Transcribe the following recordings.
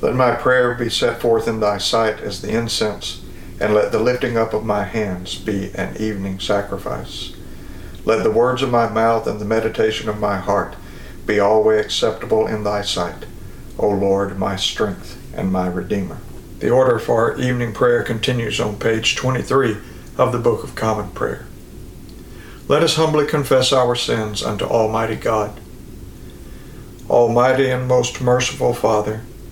Let my prayer be set forth in thy sight as the incense, and let the lifting up of my hands be an evening sacrifice. Let the words of my mouth and the meditation of my heart be always acceptable in thy sight, O Lord, my strength and my Redeemer. The order for our evening prayer continues on page 23 of the Book of Common Prayer. Let us humbly confess our sins unto Almighty God. Almighty and most merciful Father,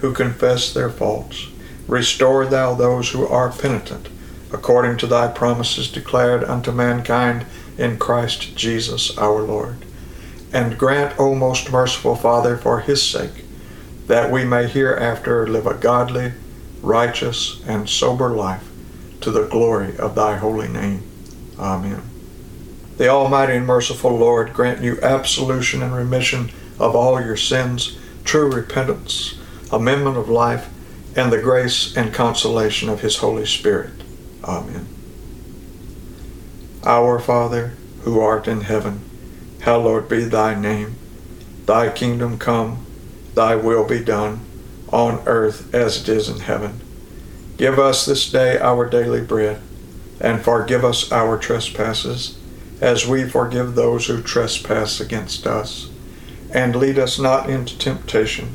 who confess their faults. Restore thou those who are penitent, according to thy promises declared unto mankind in Christ Jesus our Lord. And grant, O most merciful Father, for his sake, that we may hereafter live a godly, righteous, and sober life to the glory of thy holy name. Amen. The Almighty and merciful Lord grant you absolution and remission of all your sins, true repentance, amendment of life, and the grace and consolation of His Holy Spirit. Amen. Our Father, who art in heaven, hallowed be thy name. Thy kingdom come, thy will be done, on earth as it is in heaven. Give us this day our daily bread, and forgive us our trespasses, as we forgive those who trespass against us. And lead us not into temptation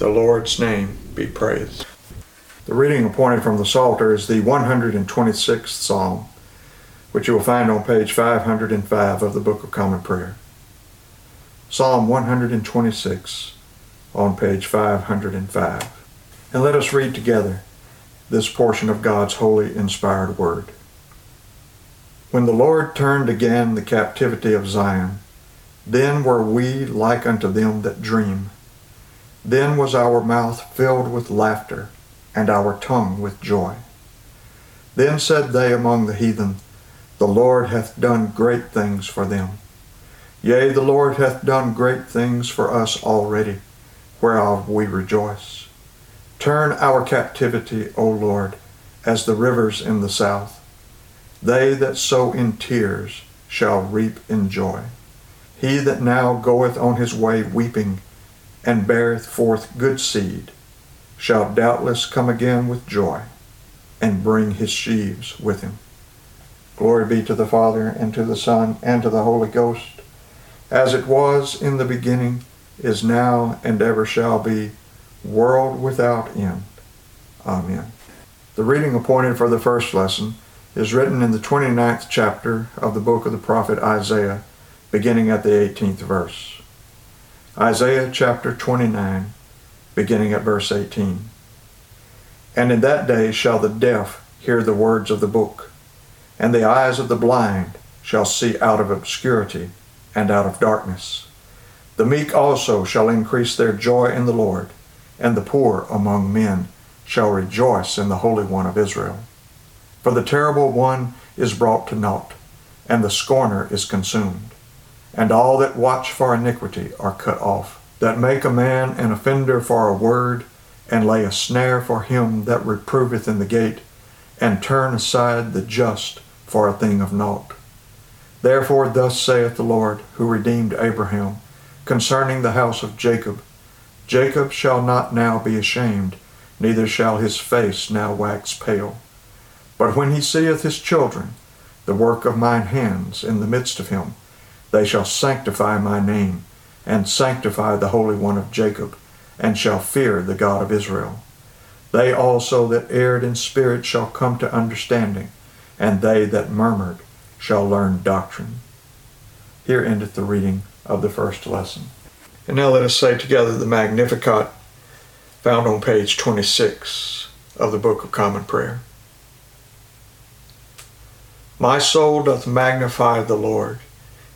The Lord's name be praised. The reading appointed from the Psalter is the 126th Psalm, which you will find on page 505 of the Book of Common Prayer. Psalm 126 on page 505. And let us read together this portion of God's holy inspired word. When the Lord turned again the captivity of Zion, then were we like unto them that dream. Then was our mouth filled with laughter, and our tongue with joy. Then said they among the heathen, The Lord hath done great things for them. Yea, the Lord hath done great things for us already, whereof we rejoice. Turn our captivity, O Lord, as the rivers in the south. They that sow in tears shall reap in joy. He that now goeth on his way weeping, and beareth forth good seed, shall doubtless come again with joy, and bring his sheaves with him. Glory be to the Father, and to the Son, and to the Holy Ghost, as it was in the beginning, is now, and ever shall be, world without end. Amen. The reading appointed for the first lesson is written in the 29th chapter of the book of the prophet Isaiah, beginning at the 18th verse. Isaiah chapter 29, beginning at verse 18. And in that day shall the deaf hear the words of the book, and the eyes of the blind shall see out of obscurity and out of darkness. The meek also shall increase their joy in the Lord, and the poor among men shall rejoice in the Holy One of Israel. For the terrible one is brought to naught, and the scorner is consumed and all that watch for iniquity are cut off, that make a man an offender for a word, and lay a snare for him that reproveth in the gate, and turn aside the just for a thing of naught. Therefore thus saith the Lord, who redeemed Abraham, concerning the house of Jacob, Jacob shall not now be ashamed, neither shall his face now wax pale. But when he seeth his children, the work of mine hands in the midst of him, they shall sanctify my name, and sanctify the Holy One of Jacob, and shall fear the God of Israel. They also that erred in spirit shall come to understanding, and they that murmured shall learn doctrine. Here endeth the reading of the first lesson. And now let us say together the Magnificat found on page 26 of the Book of Common Prayer. My soul doth magnify the Lord,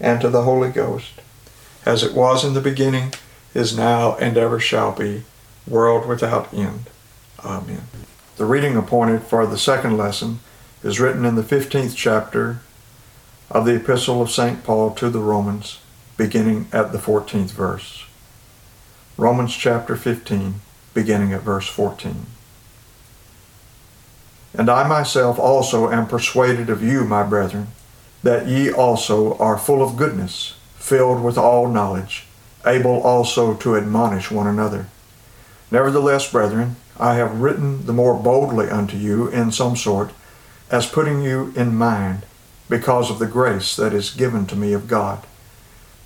and to the Holy Ghost, as it was in the beginning, is now, and ever shall be, world without end. Amen. The reading appointed for the second lesson is written in the 15th chapter of the Epistle of St. Paul to the Romans, beginning at the 14th verse. Romans chapter 15, beginning at verse 14. And I myself also am persuaded of you, my brethren, that ye also are full of goodness, filled with all knowledge, able also to admonish one another. Nevertheless, brethren, I have written the more boldly unto you in some sort, as putting you in mind, because of the grace that is given to me of God,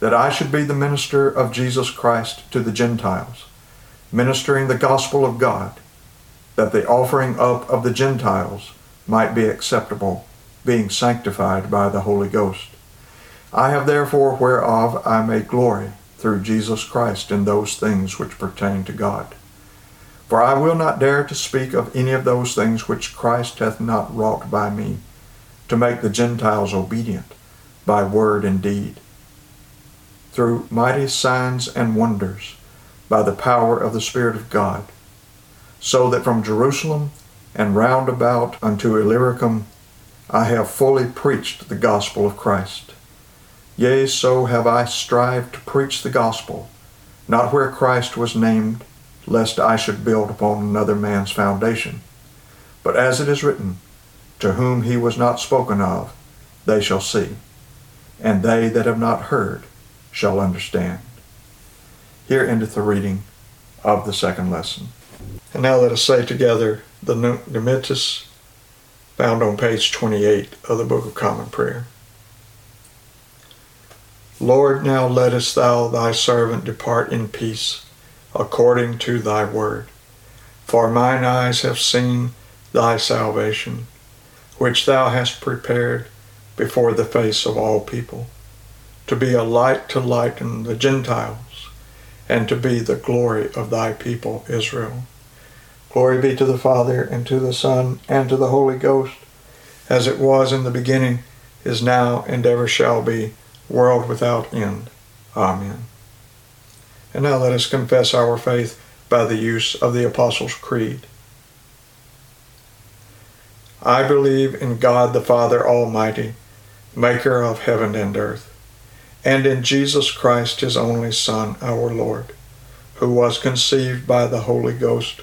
that I should be the minister of Jesus Christ to the Gentiles, ministering the gospel of God that the offering up of the Gentiles might be acceptable, being sanctified by the Holy Ghost. I have therefore whereof I may glory through Jesus Christ in those things which pertain to God. For I will not dare to speak of any of those things which Christ hath not wrought by me, to make the Gentiles obedient by word and deed, through mighty signs and wonders, by the power of the Spirit of God so that from Jerusalem and round about unto Illyricum I have fully preached the gospel of Christ. Yea, so have I strived to preach the gospel, not where Christ was named, lest I should build upon another man's foundation. But as it is written, To whom he was not spoken of, they shall see, and they that have not heard shall understand. Here endeth the reading of the second lesson. And now let us say together the Nunc found on page 28 of the Book of Common Prayer. Lord, now lettest thou thy servant depart in peace, according to thy word. For mine eyes have seen thy salvation, which thou hast prepared before the face of all people, to be a light to lighten the Gentiles, and to be the glory of thy people Israel. Glory be to the Father, and to the Son, and to the Holy Ghost, as it was in the beginning, is now, and ever shall be, world without end. Amen. And now let us confess our faith by the use of the Apostles' Creed. I believe in God the Father Almighty, maker of heaven and earth, and in Jesus Christ, his only Son, our Lord, who was conceived by the Holy Ghost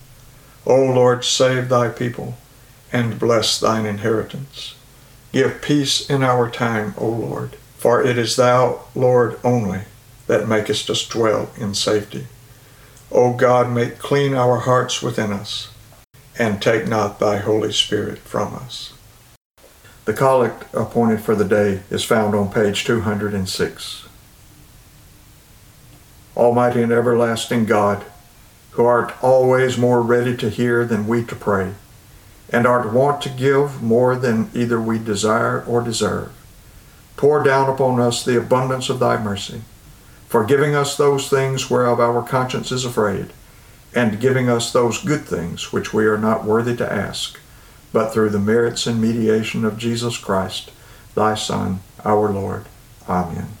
O Lord, save thy people, and bless thine inheritance. Give peace in our time, O Lord, for it is thou, Lord, only, that makest us dwell in safety. O God, make clean our hearts within us, and take not thy Holy Spirit from us. The collect appointed for the day is found on page 206. Almighty and everlasting God, who art always more ready to hear than we to pray, and art wont to give more than either we desire or deserve, pour down upon us the abundance of thy mercy, forgiving us those things whereof our conscience is afraid, and giving us those good things which we are not worthy to ask, but through the merits and mediation of Jesus Christ, thy Son, our Lord. Amen.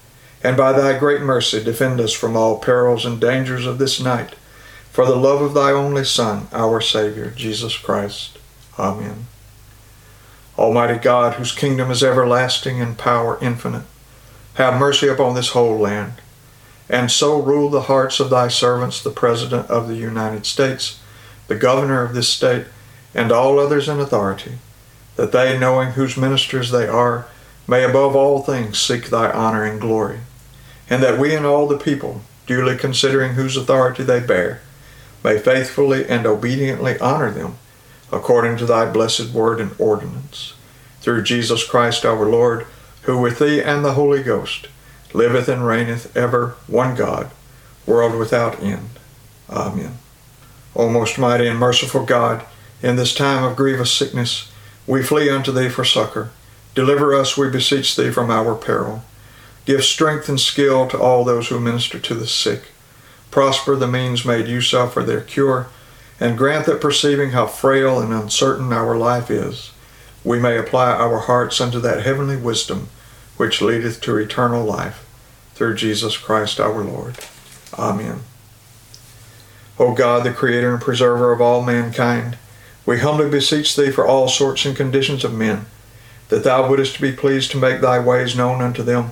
and by thy great mercy defend us from all perils and dangers of this night, for the love of thy only Son, our Savior, Jesus Christ. Amen. Almighty God, whose kingdom is everlasting and power infinite, have mercy upon this whole land, and so rule the hearts of thy servants, the President of the United States, the Governor of this state, and all others in authority, that they, knowing whose ministers they are, may above all things seek thy honor and glory and that we and all the people, duly considering whose authority they bear, may faithfully and obediently honor them, according to thy blessed word and ordinance. Through Jesus Christ our Lord, who with thee and the Holy Ghost liveth and reigneth ever one God, world without end. Amen. O most mighty and merciful God, in this time of grievous sickness, we flee unto thee for succor. Deliver us, we beseech thee, from our peril. Give strength and skill to all those who minister to the sick. Prosper the means made use of for their cure, and grant that perceiving how frail and uncertain our life is, we may apply our hearts unto that heavenly wisdom which leadeth to eternal life, through Jesus Christ our Lord. Amen. O God, the Creator and Preserver of all mankind, we humbly beseech Thee for all sorts and conditions of men, that Thou wouldest be pleased to make Thy ways known unto them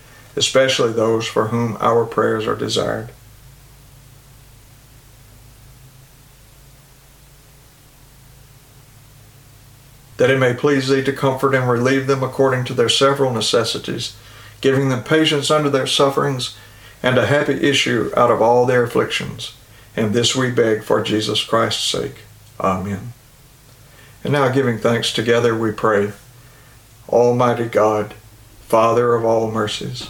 especially those for whom our prayers are desired. That it may please thee to comfort and relieve them according to their several necessities, giving them patience under their sufferings and a happy issue out of all their afflictions. And this we beg for Jesus Christ's sake. Amen. And now, giving thanks together, we pray Almighty God, Father of all mercies,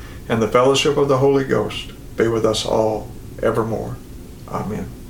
and the fellowship of the Holy Ghost be with us all evermore. Amen.